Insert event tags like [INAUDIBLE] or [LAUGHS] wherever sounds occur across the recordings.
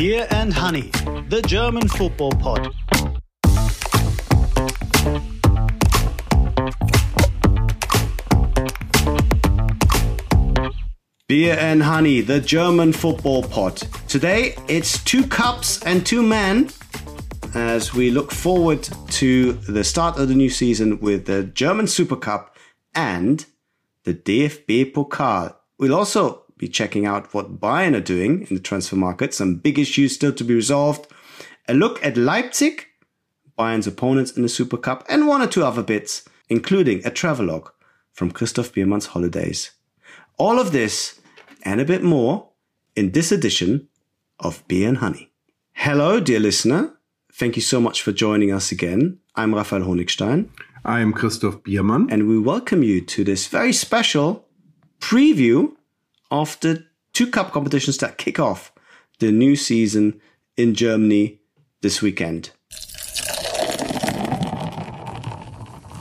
Beer and Honey, the German football pod. Beer and Honey, the German football pod. Today it's two cups and two men as we look forward to the start of the new season with the German Super Cup and the DFB Pokal. We'll also be checking out what Bayern are doing in the transfer market, some big issues still to be resolved, a look at Leipzig, Bayern's opponents in the Super Cup, and one or two other bits, including a travelogue from Christoph Biermann's holidays. All of this and a bit more in this edition of Beer and Honey. Hello, dear listener. Thank you so much for joining us again. I'm Raphael Honigstein. I am Christoph Biermann. And we welcome you to this very special preview the two cup competitions that kick off the new season in Germany this weekend.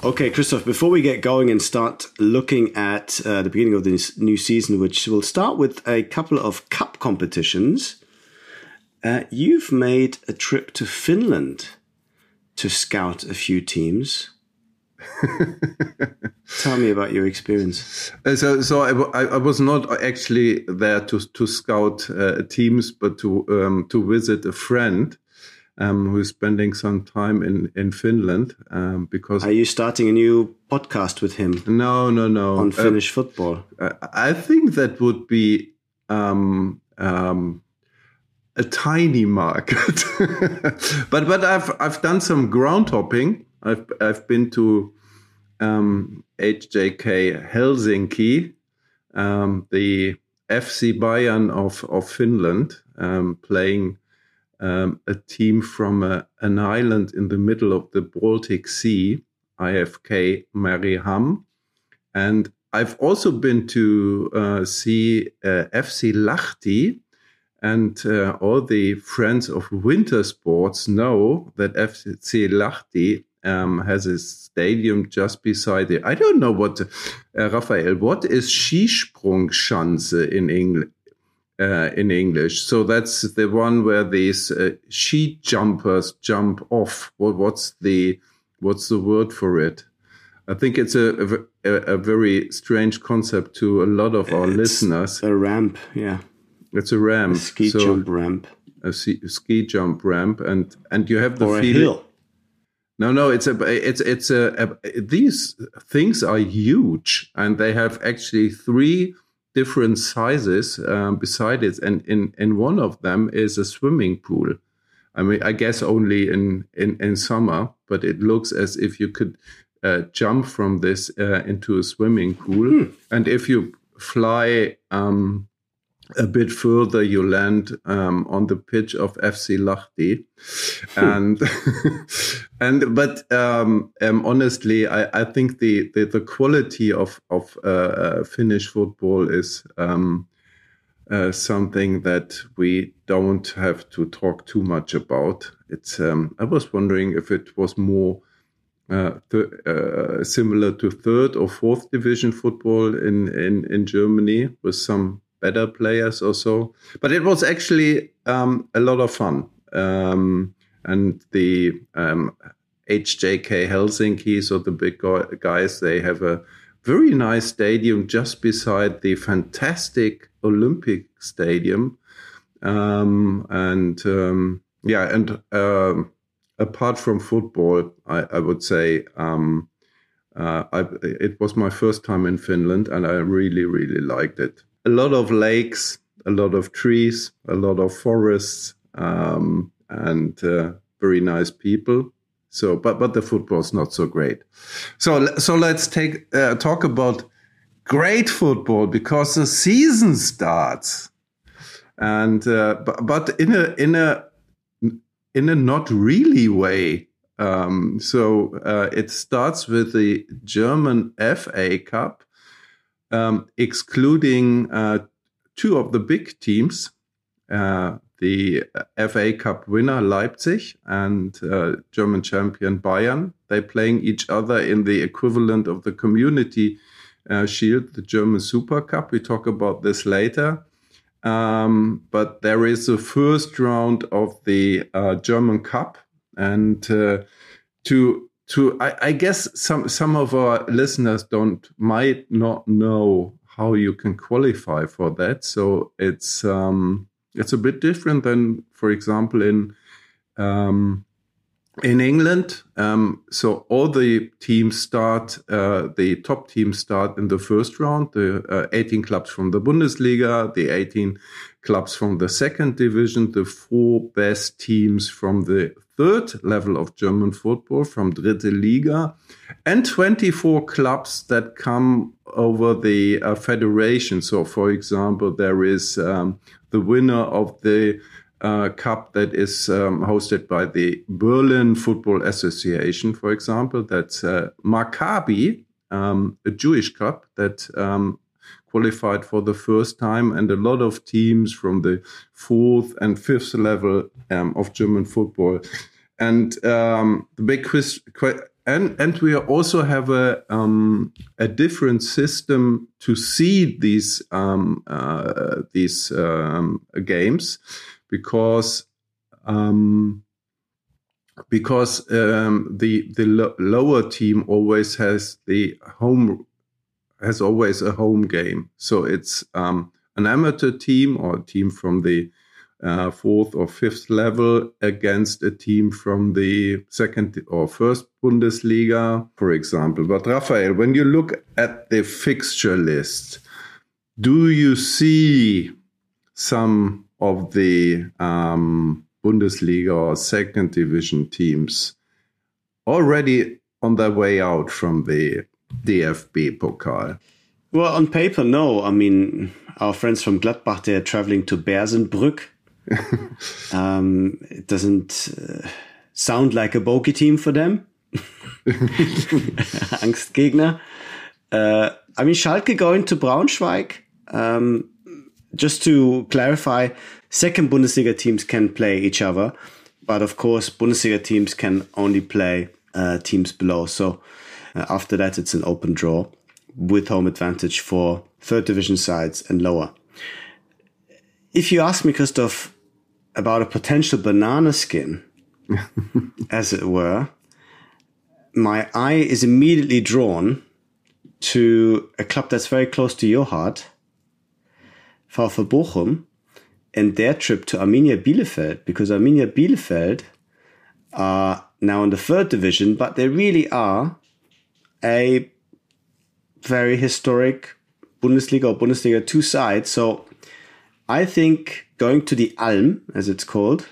Okay, Christoph, before we get going and start looking at uh, the beginning of this new season, which will start with a couple of cup competitions, uh, you've made a trip to Finland to scout a few teams. [LAUGHS] Tell me about your experience. Uh, so, so I, I, was not actually there to to scout uh, teams, but to um, to visit a friend um, who's spending some time in in Finland. Um, because are you starting a new podcast with him? No, no, no. On uh, Finnish uh, football, I think that would be. Um, um, a tiny market, [LAUGHS] but but I've I've done some ground hopping. I've I've been to um, HJK Helsinki, um, the FC Bayern of of Finland, um, playing um, a team from a, an island in the middle of the Baltic Sea, IFK Mariehamn, and I've also been to uh, see uh, FC Lahti. And uh, all the friends of winter sports know that FC Lahti um, has a stadium just beside it. I don't know what, uh, Raphael, what is Skisprungschanze in English? Uh, in English, so that's the one where these uh, ski jumpers jump off. What, what's the what's the word for it? I think it's a, a, a very strange concept to a lot of our it's listeners. A ramp, yeah. It's a ramp, a ski so jump ramp, a ski jump ramp, and and you have the or feeling. hill. No, no, it's a, it's it's a, a, these things are huge, and they have actually three different sizes um, beside it, and in in one of them is a swimming pool. I mean, I guess only in in in summer, but it looks as if you could uh, jump from this uh, into a swimming pool, Hmm. and if you fly. Um, a bit further, you land um, on the pitch of FC Lahti, and [LAUGHS] and but um, um, honestly, I, I think the, the, the quality of of uh, uh, Finnish football is um, uh, something that we don't have to talk too much about. It's um, I was wondering if it was more. Uh, th- uh, similar to third or fourth division football in, in, in Germany with some better players or so. But it was actually um, a lot of fun. Um, and the um, HJK Helsinki, so the big guys, they have a very nice stadium just beside the fantastic Olympic Stadium. Um, and um, yeah, and um, apart from football, I, I would say uh, I, it was my first time in Finland, and I really, really liked it. A lot of lakes, a lot of trees, a lot of forests, um, and uh, very nice people. So, but but the football's not so great. So so let's take uh, talk about great football because the season starts, and uh, but, but in a in a in a not really way. Um, so uh, it starts with the German FA Cup, um, excluding uh, two of the big teams, uh, the FA Cup winner Leipzig and uh, German champion Bayern. They're playing each other in the equivalent of the Community uh, Shield, the German Super Cup. We talk about this later. Um, but there is a first round of the uh, German Cup, and uh, to to I, I, guess some some of our listeners don't might not know how you can qualify for that. So it's um, it's a bit different than, for example, in um, in England. Um, so all the teams start, uh, the top teams start in the first round. The uh, 18 clubs from the Bundesliga, the 18 clubs from the second division, the four best teams from the third level of German football, from Dritte Liga, and 24 clubs that come over the uh, federation. So, for example, there is um, the winner of the uh, cup that is um, hosted by the Berlin Football Association, for example. That's uh, Maccabi, um, a Jewish cup that um, qualified for the first time, and a lot of teams from the fourth and fifth level um, of German football. And um, the big quiz, and and we also have a um, a different system to seed these um, uh, these um, games because um, because um, the the lo lower team always has the home has always a home game. So it's um, an amateur team or a team from the uh, fourth or fifth level against a team from the second or first Bundesliga, for example. But Raphael, when you look at the fixture list, do you see some of the um, Bundesliga or second division teams already on their way out from the DFB Pokal? Well, on paper, no. I mean, our friends from Gladbach, they're traveling to Bersenbrück. [LAUGHS] um, it doesn't uh, sound like a bogey team for them. [LAUGHS] [LAUGHS] Angstgegner. Uh, I mean, Schalke going to Braunschweig. Um, just to clarify, second Bundesliga teams can play each other, but of course, Bundesliga teams can only play uh, teams below. So Uh, after that, it's an open draw with home advantage for third division sides and lower. If you ask me, Christoph, about a potential banana skin, [LAUGHS] as it were, my eye is immediately drawn to a club that's very close to your heart, VfL Bochum and their trip to Arminia Bielefeld because Arminia Bielefeld are now in the third division, but they really are a very historic Bundesliga or Bundesliga 2 side. So I think going to the Alm, as it's called,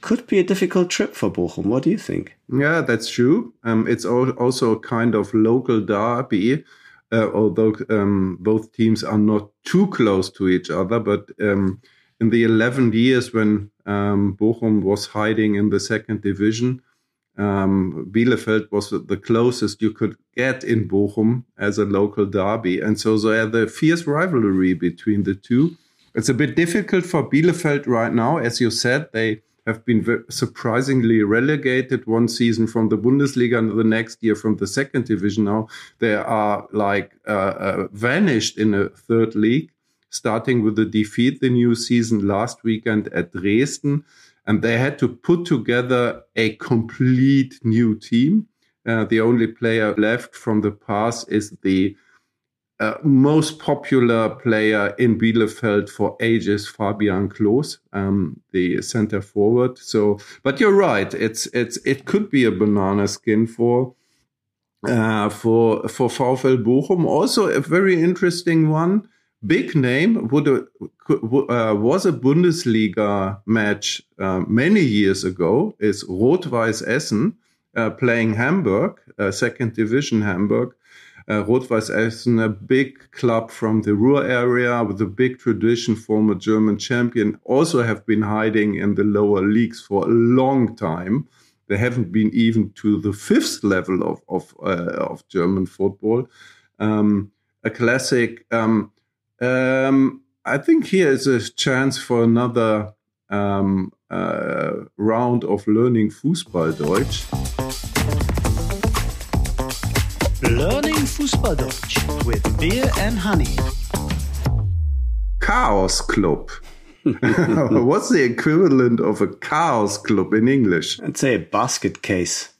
could be a difficult trip for Bochum. What do you think? Yeah, that's true. Um, it's also a kind of local derby uh, although um, both teams are not too close to each other. But um, in the 11 years when um, Bochum was hiding in the second division, um, Bielefeld was the closest you could get in Bochum as a local derby. And so there's a fierce rivalry between the two. It's a bit difficult for Bielefeld right now. As you said, they have been surprisingly relegated one season from the Bundesliga and the next year from the second division. Now they are like uh, uh, vanished in a third league, starting with the defeat the new season last weekend at Dresden. And they had to put together a complete new team. Uh, the only player left from the past is the uh, most popular player in Bielefeld for ages, Fabian Klos, um, the center forward. So, but you're right. It's it's it could be a banana skin for uh, for for VfL Bochum. Also, a very interesting one. Big name would uh, was a Bundesliga match uh, many years ago. Is Rot-Weiß Essen uh, playing Hamburg, uh, second division Hamburg uh, Rot-Weiß Essen, a big club from the Ruhr area with a big tradition, former German champion, also have been hiding in the lower leagues for a long time. They haven't been even to the fifth level of of, uh, of German football. Um, a classic. Um, um, I think here is a chance for another um, uh, round of learning Fußballdeutsch. Learning Fußballdeutsch with beer and honey. chaos club. [LAUGHS] What's the equivalent of a chaos club in English? I'd say a basket case.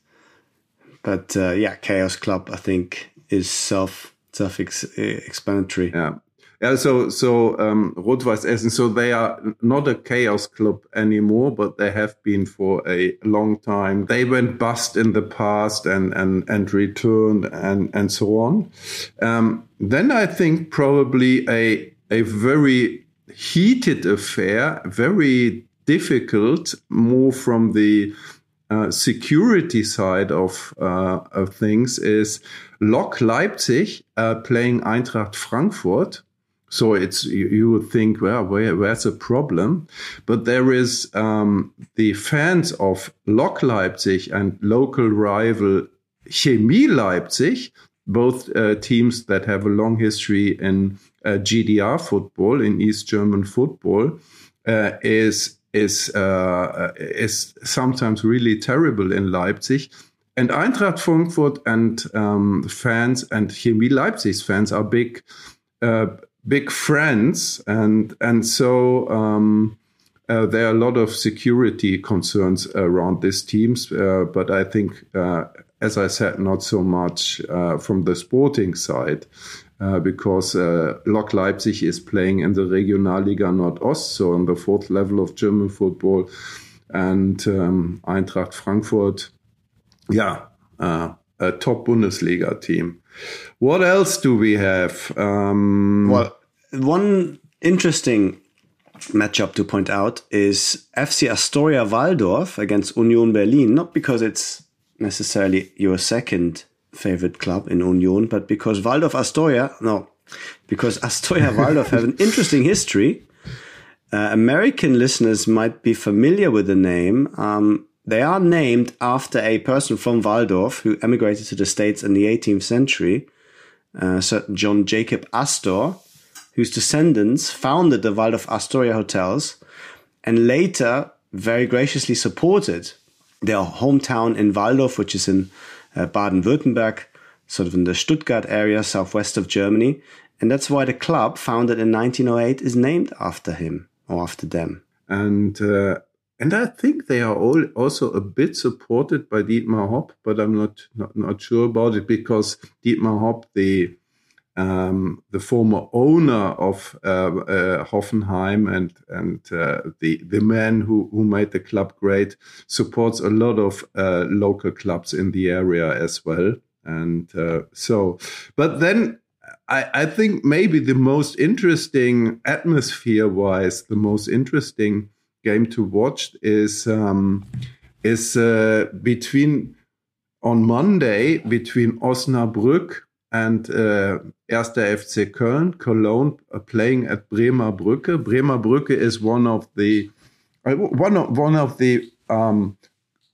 But uh, yeah, chaos club, I think, is self self explanatory. Yeah. Yeah, so so um, Rot-Weiß Essen, so they are not a chaos club anymore, but they have been for a long time. They went bust in the past and and and returned and and so on. Um, then I think probably a a very heated affair, very difficult, more from the uh, security side of, uh, of things is Lok Leipzig uh, playing Eintracht Frankfurt. So it's you, you, would think, well, where, where's the problem? But there is um, the fans of Lok Leipzig and local rival Chemie Leipzig, both uh, teams that have a long history in uh, GDR football, in East German football, uh, is is uh, is sometimes really terrible in Leipzig. And Eintracht Frankfurt and um, fans and Chemie Leipzig's fans are big uh, big friends, and and so. Um, uh, there are a lot of security concerns around these teams, uh, but I think, uh, as I said, not so much uh, from the sporting side. Uh, because Lok Leipzig is playing in the Regionalliga Nordost, so on the fourth level of German football, and um, Eintracht Frankfurt, yeah, a top Bundesliga team. What else do we have? Um, well, one interesting matchup to point out is FC Astoria Walldorf against Union Berlin, not because it's necessarily your second favorite club in Union, but because Waldorf Astoria, no, because [LAUGHS] Astoria Walldorf have an interesting history. Uh, American listeners might be familiar with the name. Um, they are named after a person from Walldorf who emigrated to the States in the 18th century, uh, certain John Jacob Astor, whose descendants founded the Waldorf Astoria hotels and later very graciously supported their hometown in Walldorf, which is in uh, Baden-Württemberg, sort of in the Stuttgart area, southwest of Germany. And that's why the club, founded in 1908, is named after him or after them. And uh, and I think they are all also a bit supported by Dietmar Hopp, but I'm not not, not sure about it because Dietmar Hopp, the um, the former owner of uh, uh, Hoffenheim and and uh, the the man who who made the club great supports a lot of uh, local clubs in the area as well. And uh, so, but then I, I think maybe the most interesting atmosphere wise, the most interesting game to watch is um, is uh, between on Monday between Osnabrück and uh, Erster FC Köln, Cologne uh, playing at Bremer Brücke. Bremer Brücke is one of the uh, one of one of the um,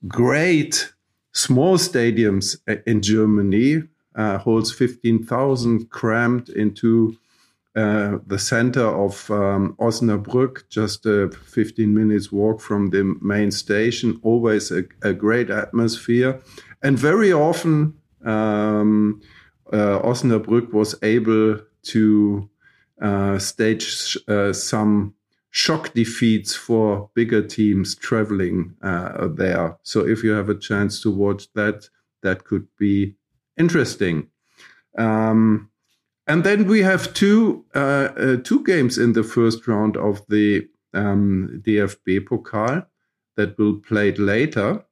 great small stadiums uh, in Germany. Uh, holds fifteen thousand crammed into uh, the center of um, Osnabrück, just a 15 minutes walk from the main station. Always a, a great atmosphere, and very often. Um, uh, Osnabrück was able to uh, stage uh, some shock defeats for bigger teams traveling uh, there. So if you have a chance to watch that, that could be interesting. Um, and then we have two uh, uh, two games in the first round of the um, DFB Pokal that will played later.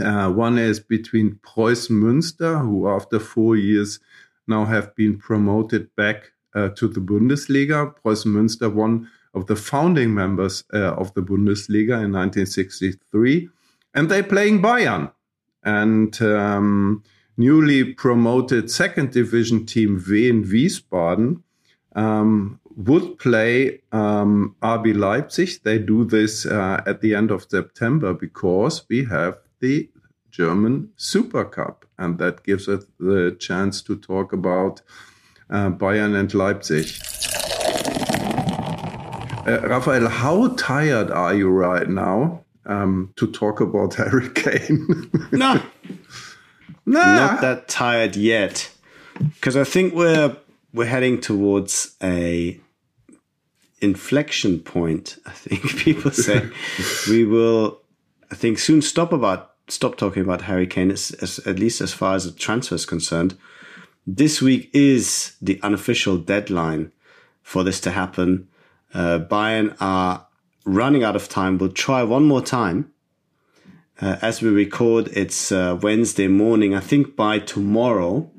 Uh, one is between Preußen Münster, who after four years now have been promoted back uh, to the Bundesliga. Preußen Münster, one of the founding members uh, of the Bundesliga in 1963, and they're playing Bayern. And um, newly promoted second division team Wehen Wiesbaden um, would play um, RB Leipzig. They do this uh, at the end of September because we have the German Super Cup. And that gives us the chance to talk about uh, Bayern and Leipzig. Uh, Raphael, how tired are you right now um, to talk about [LAUGHS] Harry Kane? no, [LAUGHS] nah. not that tired yet, because I think we're we're heading towards a inflection point. I think [LAUGHS] people say we will. I think soon stop about stop talking about Harry Kane. As, as, at least as far as the transfer is concerned. This week is the unofficial deadline for this to happen. Uh, Bayern are running out of time. We'll try one more time. Uh, as we record, it's uh, Wednesday morning. I think by tomorrow,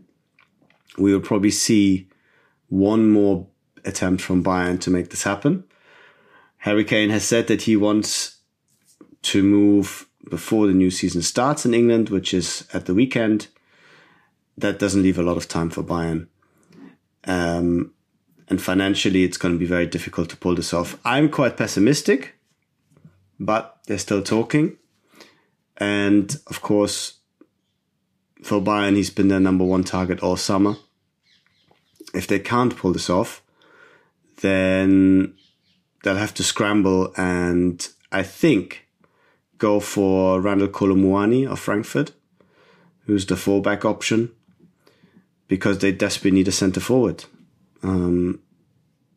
we will probably see one more attempt from Bayern to make this happen. Harry Kane has said that he wants to move before the new season starts in England, which is at the weekend. That doesn't leave a lot of time for Bayern. Um, and financially, it's going to be very difficult to pull this off. I'm quite pessimistic, but they're still talking. And of course, for Bayern, he's been their number one target all summer. If they can't pull this off, then they'll have to scramble and I think go for Randal Kolo Muani of Frankfurt, who's the fullback option, because they desperately need a centre forward. Um,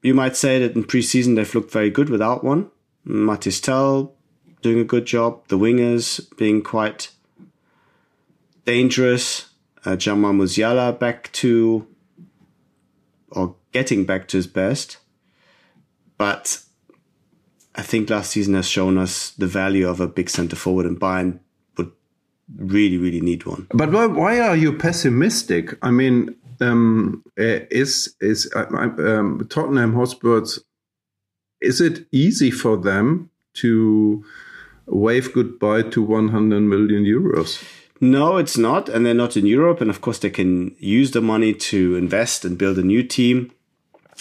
you might say that in preseason they've looked very good without one. Mathys Tel doing a good job. The wingers being quite dangerous. Uh, Jamal back to, or getting back to his best. But I think last season has shown us the value of a big centre forward, and Bayern would really, really need one. But why, why are you pessimistic? I mean, um, eh, is is um, Tottenham Hotspurs? Is it easy for them to wave goodbye to 100 million euros? No, it's not, and they're not in Europe. And of course, they can use the money to invest and build a new team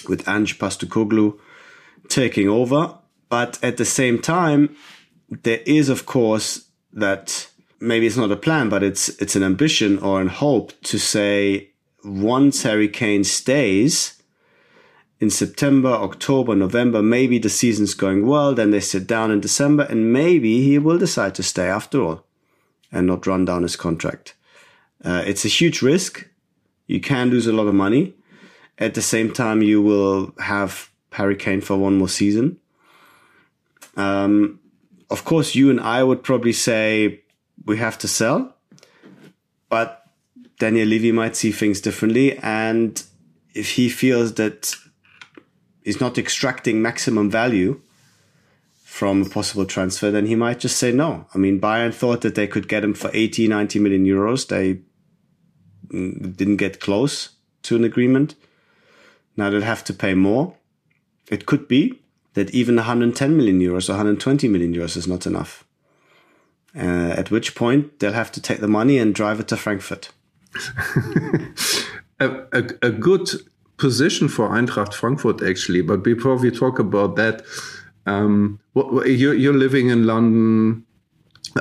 with Ange Postecoglou taking over. But at the same time, there is, of course, that maybe it's not a plan, but it's it's an ambition or an hope to say once Harry Kane stays in September, October, November, maybe the season's going well, then they sit down in December and maybe he will decide to stay after all and not run down his contract. Uh, it's a huge risk. You can lose a lot of money. At the same time, you will have Harry Kane for one more season. Um, of course, you and I would probably say we have to sell, but Daniel Levy might see things differently. And if he feels that he's not extracting maximum value from a possible transfer, then he might just say no. I mean, Bayern thought that they could get him for 80, 90 million euros. They mm, didn't get close to an agreement. Now they'll have to pay more. It could be that even 110 million euros or 120 million euros is not enough. Uh, at which point they'll have to take the money and drive it to Frankfurt. [LAUGHS] a, a, a, good position for Eintracht Frankfurt, actually. But before we talk about that, um, what, you're, you're living in London.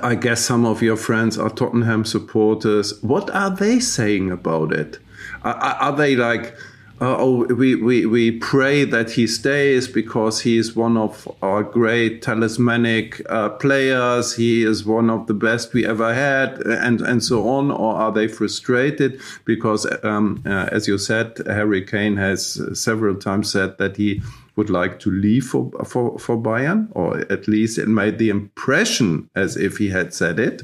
I guess some of your friends are Tottenham supporters. What are they saying about it? Are, are they like, uh, oh, we, we, we pray that he stays because he is one of our great talismanic uh, players. He is one of the best we ever had, and, and so on. Or are they frustrated because, um, uh, as you said, Harry Kane has several times said that he would like to leave for, for, for Bayern, or at least it made the impression as if he had said it.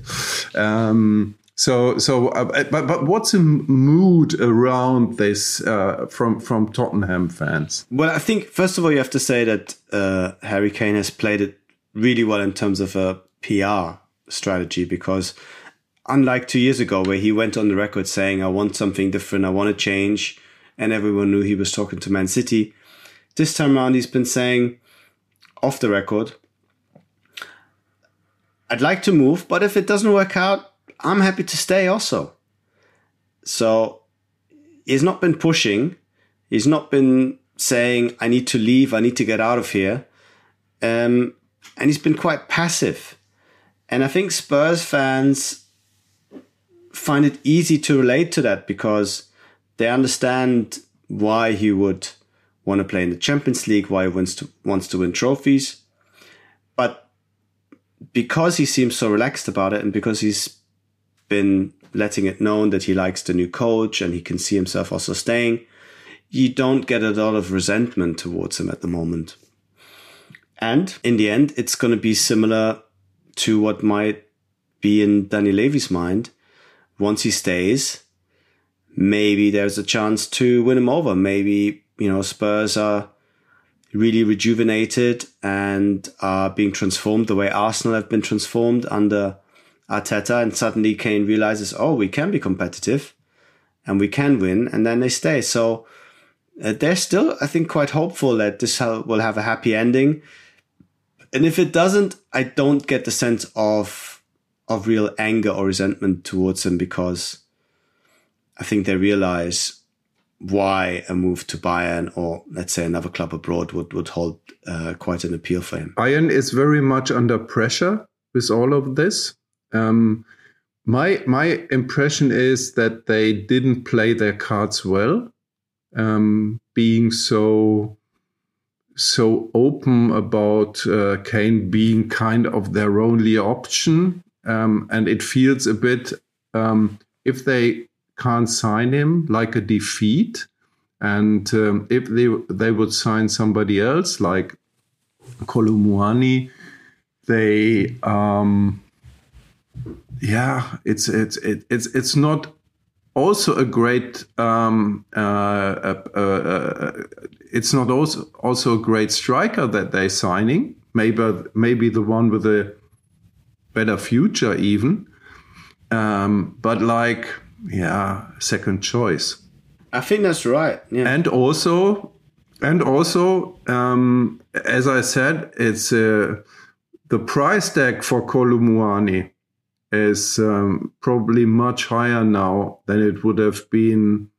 Um, so, so, uh, but, but what's the mood around this uh, from from Tottenham fans? Well, I think first of all you have to say that uh, Harry Kane has played it really well in terms of a PR strategy because unlike two years ago where he went on the record saying I want something different, I want to change, and everyone knew he was talking to Man City. This time around, he's been saying off the record, I'd like to move, but if it doesn't work out, I'm happy to stay also. So he's not been pushing. He's not been saying, I need to leave, I need to get out of here. Um, and he's been quite passive. And I think Spurs fans find it easy to relate to that because they understand why he would want to play in the Champions League, why he wants to, wants to win trophies. But because he seems so relaxed about it and because he's been letting it known that he likes the new coach and he can see himself also staying, you don't get a lot of resentment towards him at the moment. And in the end, it's going to be similar to what might be in Danny Levy's mind. Once he stays, maybe there's a chance to win him over. Maybe, you know, Spurs are really rejuvenated and are being transformed the way Arsenal have been transformed under Arteta. And suddenly Kane realizes, oh, we can be competitive and we can win. And then they stay. So uh, they're still, I think, quite hopeful that this will have a happy ending. And if it doesn't, I don't get the sense of of real anger or resentment towards him because I think they realize why a move to Bayern or let's say another club abroad would would hold uh, quite an appeal for him. Bayern is very much under pressure with all of this. Um, my my impression is that they didn't play their cards well, um, being so so open about uh, Kane being kind of their only option, um, and it feels a bit um, if they can't sign him like a defeat, and um, if they they would sign somebody else like Kolo Muani, they um, yeah, it's it's it, it's it's not also a great um, uh, uh, uh, uh, it's not also also a great striker that they're signing. Maybe maybe the one with a better future even. Um, but like yeah second choice. I think that's right yeah. and also and also um, as i said it's uh, the price tag for Kolo Muani is um, probably much higher now than it would have been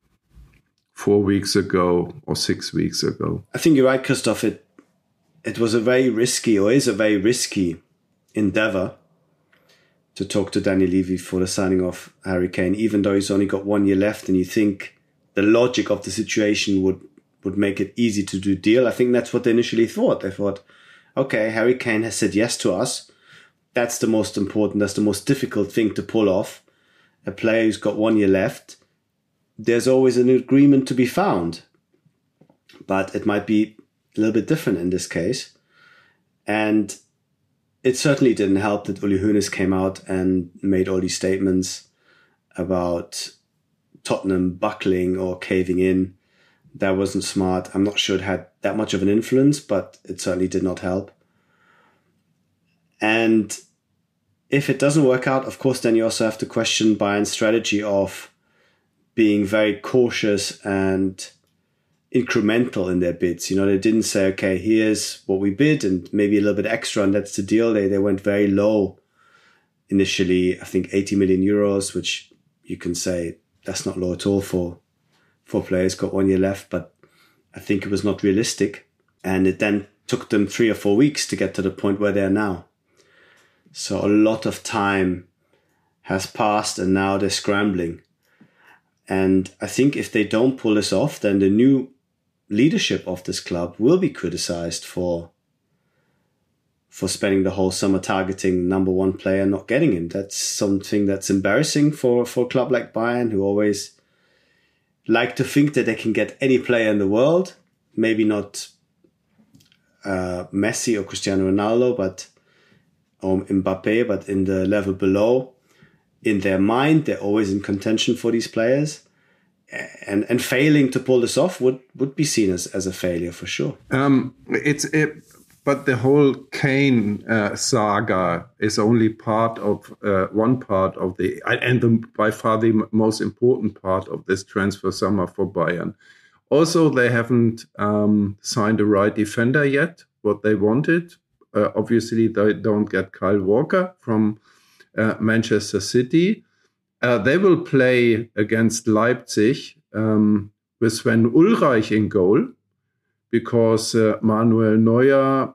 four weeks ago or six weeks ago. I think you're right, Christoph. It it was a very risky, or is a very risky endeavor to talk to Danny Levy for the signing of Harry Kane, even though he's only got one year left, and you think the logic of the situation would would make it easy to do deal. I think that's what they initially thought. They thought, okay, Harry Kane has said yes to us that's the most important, that's the most difficult thing to pull off. A player who's got one year left, there's always an agreement to be found. But it might be a little bit different in this case. And it certainly didn't help that Uli Hoeneß came out and made all these statements about Tottenham buckling or caving in. That wasn't smart. I'm not sure it had that much of an influence, but it certainly did not help. And if it doesn't work out, of course, then you also have to question Bayern's strategy of being very cautious and incremental in their bids. You know, they didn't say, okay, here's what we bid and maybe a little bit extra, and that's the deal. They they went very low initially. I think 80 million euros, which you can say that's not low at all for for players got one year left, but I think it was not realistic. And it then took them three or four weeks to get to the point where they are now. So a lot of time has passed and now they're scrambling. And I think if they don't pull this off, then the new leadership of this club will be criticized for for spending the whole summer targeting number one player not getting him. That's something that's embarrassing for, for a club like Bayern who always like to think that they can get any player in the world. Maybe not uh, Messi or Cristiano Ronaldo, but um, Mbappe, but in the level below, in their mind, they're always in contention for these players. And and failing to pull this off would, would be seen as, as a failure for sure. Um, it's it, but the whole Kane uh, saga is only part of uh, one part of the and the, by far the most important part of this transfer summer for Bayern. Also, they haven't um, signed a right defender yet. What they wanted, uh, obviously, they don't get Kyle Walker from uh, Manchester City. Uh, they will play against Leipzig um, with Sven Ulreich in goal because uh, Manuel Neuer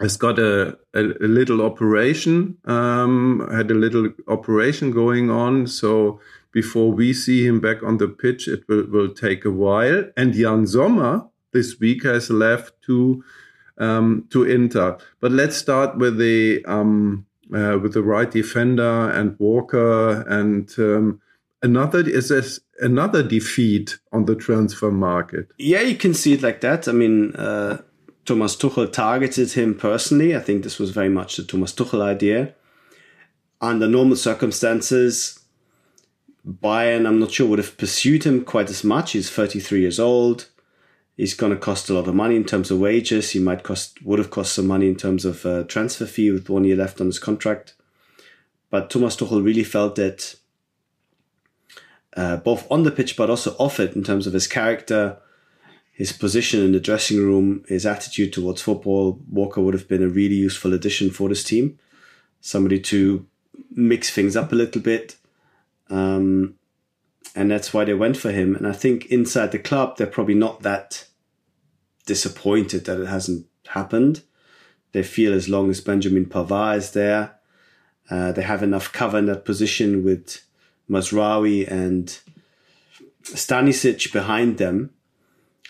has got a, a, a little operation, um, had a little operation going on. So before we see him back on the pitch, it will, will take a while. And Yann Sommer this week has left to um, to Inter. But let's start with the um, uh, with the right defender and Walker and um, another is this another defeat on the transfer market. Yeah, you can see it like that. I mean, uh, Thomas Tuchel targeted him personally. I think this was very much the Thomas Tuchel idea. Under normal circumstances, Bayern, I'm not sure, would have pursued him quite as much. He's 33 years old. He's going to cost a lot of money in terms of wages. He might cost, would have cost some money in terms of uh, transfer fee with one year left on his contract. But Thomas Tuchel really felt that uh, both on the pitch but also off it in terms of his character, his position in the dressing room, his attitude towards football, Walker would have been a really useful addition for this team. Somebody to mix things up a little bit. Um, and that's why they went for him. And I think inside the club, they're probably not that disappointed that it hasn't happened. They feel as long as Benjamin Pavard is there, uh, they have enough cover in that position with Mazraoui and Stanisic behind them.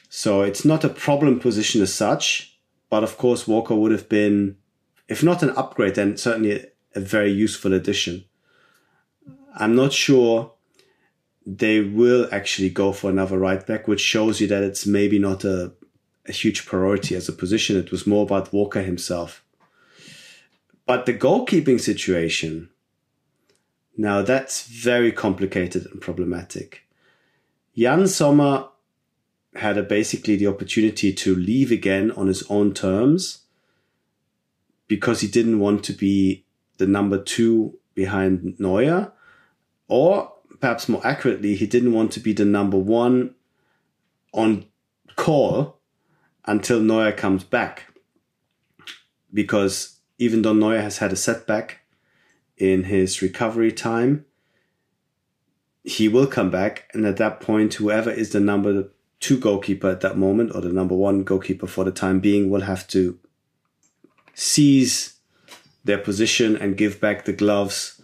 So it's not a problem position as such, but of course Walker would have been, if not an upgrade, then certainly a very useful addition. I'm not sure they will actually go for another right back, which shows you that it's maybe not a, a huge priority as a position. It was more about Walker himself. But the goalkeeping situation, now that's very complicated and problematic. Yann Sommer had a, basically the opportunity to leave again on his own terms because he didn't want to be the number two behind Neuer, or perhaps more accurately, he didn't want to be the number one on call until Neuer comes back. Because even though Neuer has had a setback in his recovery time, he will come back. And at that point, whoever is the number two goalkeeper at that moment, or the number one goalkeeper for the time being, will have to seize their position and give back the gloves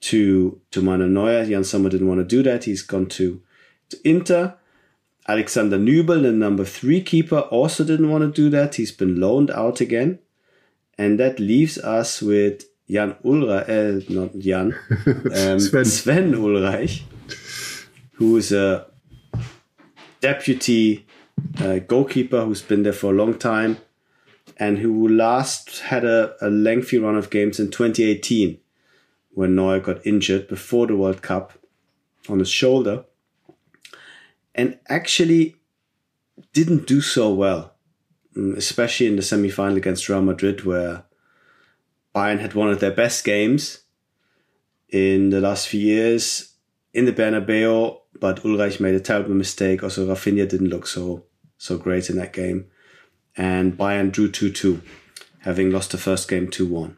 to to Manuel Neuer. Yann Sommer didn't want to do that. He's gone to, to Inter. Alexander Nübel, the number three keeper, also didn't want to do that. He's been loaned out again. And that leaves us with Jan Ulreich, uh, not Jan, [LAUGHS] um, Sven. Sven Ulreich, who is a deputy uh, goalkeeper who's been there for a long time and who last had a, a lengthy run of games in 2018 when Neuer got injured before the World Cup on his shoulder and actually didn't do so well, mm, especially in the semi final against Real Madrid, where Bayern had one of their best games in the last few years in the Bernabeu, but Ulreich made a terrible mistake. Also, Rafinha didn't look so so great in that game, and Bayern drew two two, having lost the first game two one.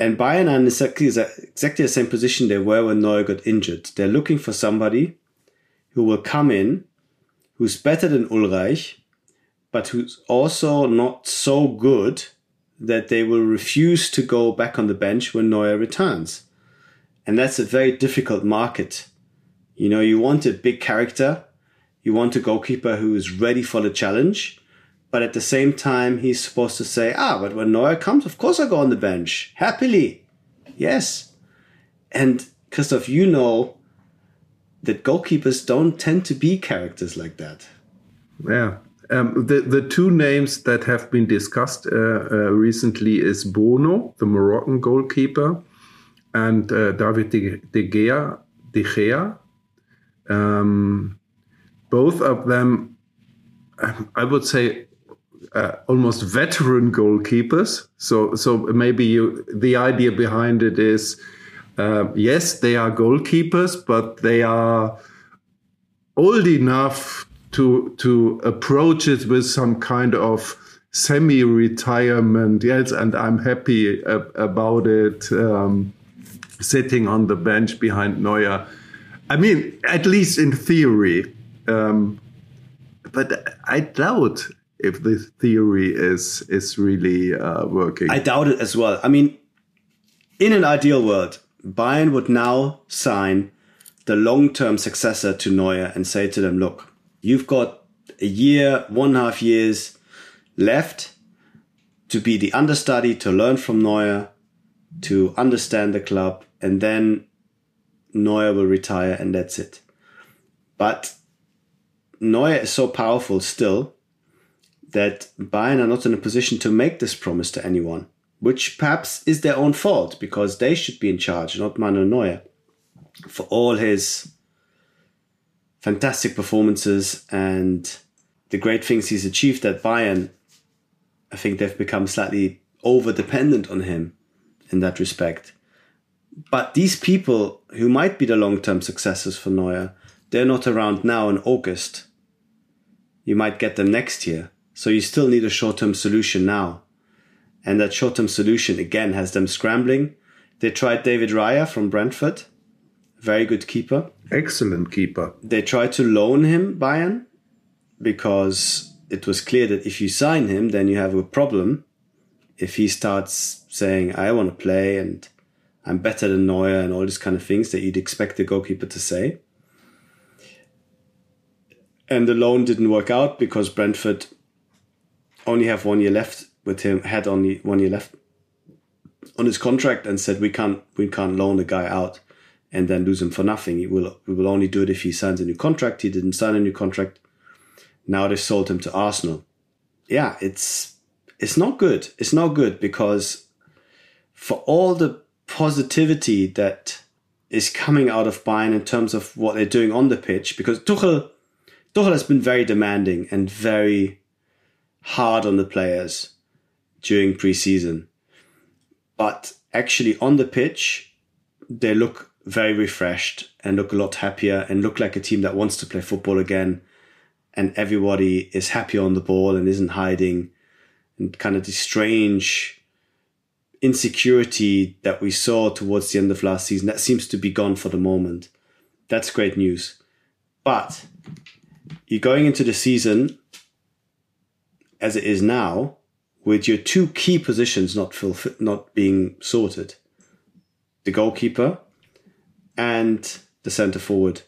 And Bayern are in exactly, exactly the same position they were when Neuer got injured. They're looking for somebody who will come in, who's better than Ulreich, but who's also not so good that they will refuse to go back on the bench when Neuer returns. And that's a very difficult market. You know, you want a big character, you want a goalkeeper who is ready for the challenge, but at the same time, he's supposed to say, ah, but when Neuer comes, of course I go on the bench. Happily. Yes. And Christoph, you know that goalkeepers don't tend to be characters like that. Yeah. Um, the, the two names that have been discussed uh, uh, recently is Bono, the Moroccan goalkeeper, and uh, David De, Gea. De Gea. Um, both of them, I would say, uh, almost veteran goalkeepers. So, so maybe you, the idea behind it is, uh, yes, they are goalkeepers, but they are old enough to to approach it with some kind of semi-retirement. Yes, and I'm happy about it. Um, sitting on the bench behind Neuer. I mean, at least in theory. Um, but I doubt if this theory is is really uh, working. I doubt it as well. I mean, in an ideal world, Bayern would now sign the long-term successor to Neuer and say to them, "Look, you've got a year, one and a half years left to be the understudy, to learn from Neuer, to understand the club, and then Neuer will retire, and that's it." But Neuer is so powerful still that Bayern are not in a position to make this promise to anyone, which perhaps is their own fault because they should be in charge, not Manuel Neuer. For all his fantastic performances and the great things he's achieved at Bayern, I think they've become slightly over dependent on him in that respect. But these people who might be the long term successors for Neuer, they're not around now in August. You might get them next year. So you still need a short term solution now. And that short term solution again has them scrambling. They tried David Raya from Brentford, very good keeper. Excellent keeper. They tried to loan him Bayern because it was clear that if you sign him, then you have a problem. If he starts saying, I want to play and I'm better than Neuer and all these kind of things that you'd expect the goalkeeper to say. And the loan didn't work out because Brentford only have one year left with him, had only one year left on his contract and said we can't we can't loan the guy out and then lose him for nothing. He will we will only do it if he signs a new contract. He didn't sign a new contract. Now they sold him to Arsenal. Yeah, it's it's not good. It's not good because for all the positivity that is coming out of Bayern in terms of what they're doing on the pitch, because Tuchel Tuchel has been very demanding and very hard on the players during preseason. But actually on the pitch, they look very refreshed and look a lot happier and look like a team that wants to play football again. And everybody is happy on the ball and isn't hiding and kind of this strange insecurity that we saw towards the end of last season. That seems to be gone for the moment. That's great news. But you're going into the season as it is now with your two key positions not fulfill, not being sorted the goalkeeper and the centre forward.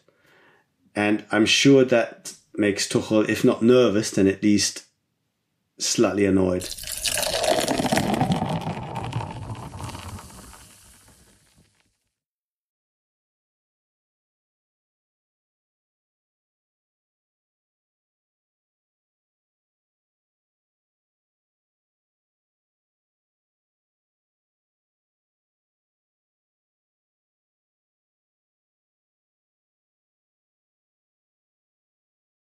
And I'm sure that makes Tuchel, if not nervous, then at least slightly annoyed.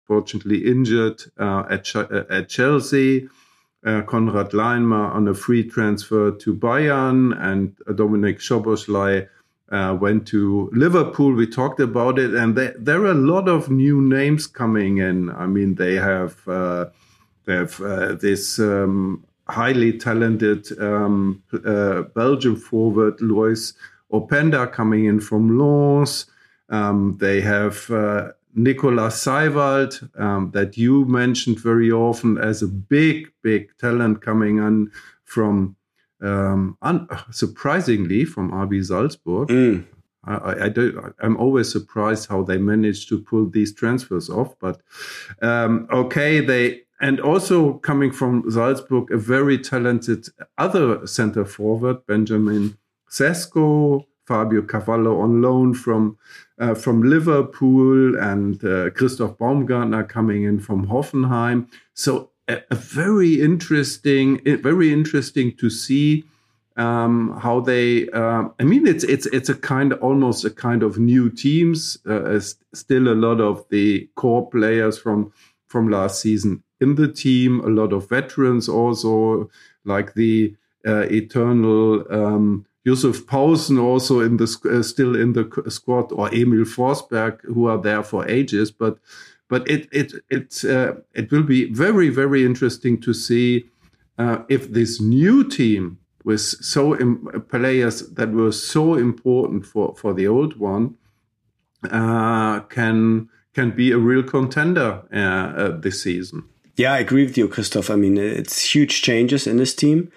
Fortunately injured uh, at, uh, at Chelsea. Uh, Konrad Laimer on a free transfer to Bayern, and Dominik Szoboszlai uh, went to Liverpool. We talked about it, and they, there are a lot of new names coming in. I mean, they have uh, they have uh, this um, highly talented um, Belgian forward Loïs Openda coming in from Lens. Um, they have Nicolas Seiwald, um, that you mentioned very often as a big, big talent coming in from, um, un- surprisingly, from RB Salzburg. Mm. I, I, don't, I'm always surprised how they manage to pull these transfers off. But um, okay, they and also coming from Salzburg, a very talented other center forward, Benjamin Sesko, Fabio Carvalho on loan from uh, from Liverpool and uh, Christoph Baumgartner coming in from Hoffenheim. So a, a very interesting, very interesting to see um, how they. Uh, I mean, it's it's it's a kind almost a kind of new teams. Uh, still a lot of the core players from from last season in the team. A lot of veterans also, like the uh, eternal. Um, Yussuf Poulsen also in the uh, still in the squad, or Emil Forsberg, who are there for ages. But but it it it uh, it will be very very interesting to see uh, if this new team with so players that were so important for for the old one uh, can can be a real contender uh, uh, this season. Yeah, I agree with you, Christoph. I mean, it's huge changes in this team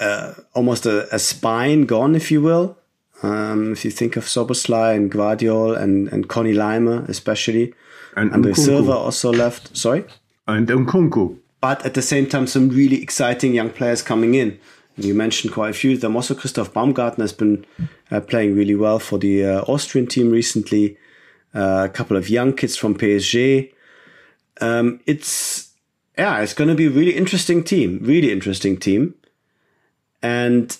uh, almost a, a, spine gone, if you will. Um, if you think of Szoboszlai and Gvardiol and, and Conny Laimer, especially. And Andre Silva also left. Sorry? And Nkunku. But at the same time, some really exciting young players coming in. You mentioned quite a few of them. Also, Christoph Baumgartner has been uh, playing really well for the uh, Austrian team recently. Uh, a couple of young kids from PSG. Um, it's yeah, it's going to be a really interesting team, really interesting team. And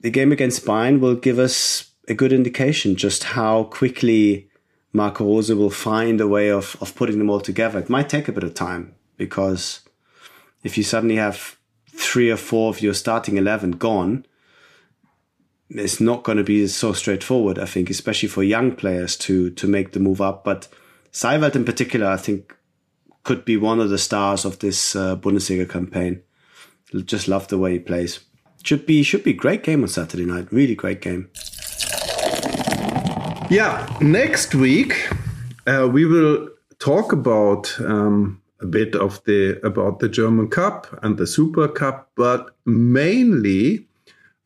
the game against Bayern will give us a good indication just how quickly Marco Rose will find a way of, of putting them all together. It might take a bit of time because if you suddenly have three or four of your starting 11 gone, it's not going to be so straightforward, I think, especially for young players to, to make the move up. But Seiwald in particular, I think, could be one of the stars of this uh, Bundesliga campaign. Just love the way he plays. Should be should be great game on Saturday night. Really great game. Yeah, next week uh, we will talk about um, a bit of the about the German Cup and the Super Cup, but mainly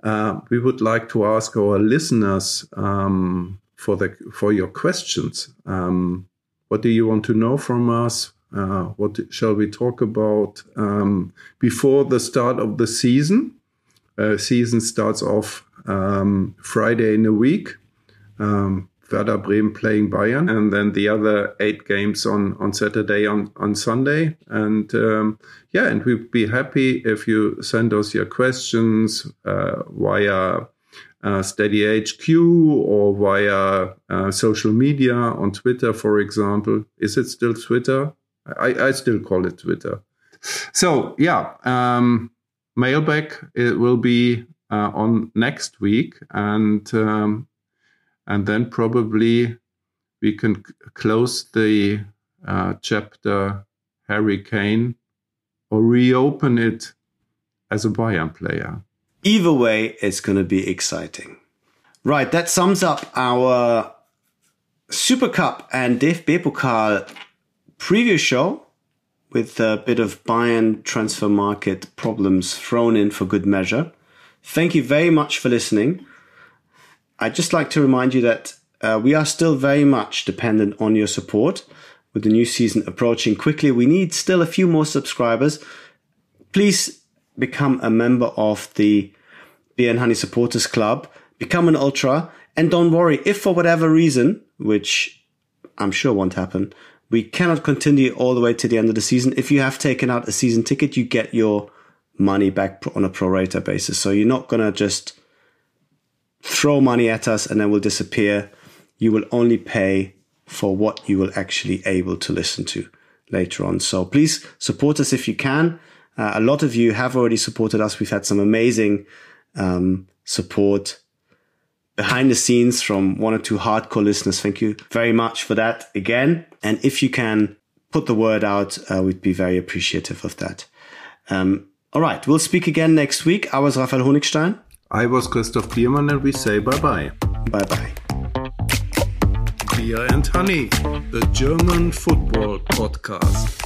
uh, we would like to ask our listeners um, for the for your questions. Um, what do you want to know from us? Uh, what shall we talk about um, before the start of the season? Uh, season starts off um, Friday in a week. Um, Werder Bremen playing Bayern, and then the other eight games on on Saturday on on Sunday. And um, yeah, and we'd be happy if you send us your questions uh, via. Uh, Steady HQ or via uh, social media on Twitter, for example. Is it still Twitter? I, I still call it Twitter. So yeah, um, mailbag it will be uh, on next week, and um, and then probably we can c- close the uh, chapter Harry Kane or reopen it as a Bayern player. Either way, it's going to be exciting. Right, that sums up our Super Cup and DFB Pokal preview show with a bit of Bayern transfer market problems thrown in for good measure. Thank you very much for listening. I'd just like to remind you that uh, we are still very much dependent on your support. With the new season approaching quickly, we need still a few more subscribers. Please become a member of the Beer and Honey Supporters Club, become an ultra, and don't worry if for whatever reason, which I'm sure won't happen, we cannot continue all the way to the end of the season. If you have taken out a season ticket, you get your money back on a pro rata basis. So you're not going to just throw money at us and then we'll disappear. You will only pay for what you will actually able to listen to later on. So please support us if you can. Uh, a lot of you have already supported us. We've had some amazing um, support behind the scenes from one or two hardcore listeners. Thank you very much for that again. And if you can put the word out, uh, we'd be very appreciative of that. Um, all right, we'll speak again next week. I was Raphael Honigstein. I was Christoph Biermann, and we say bye bye. Bye bye. Beer and Honey, the German football podcast.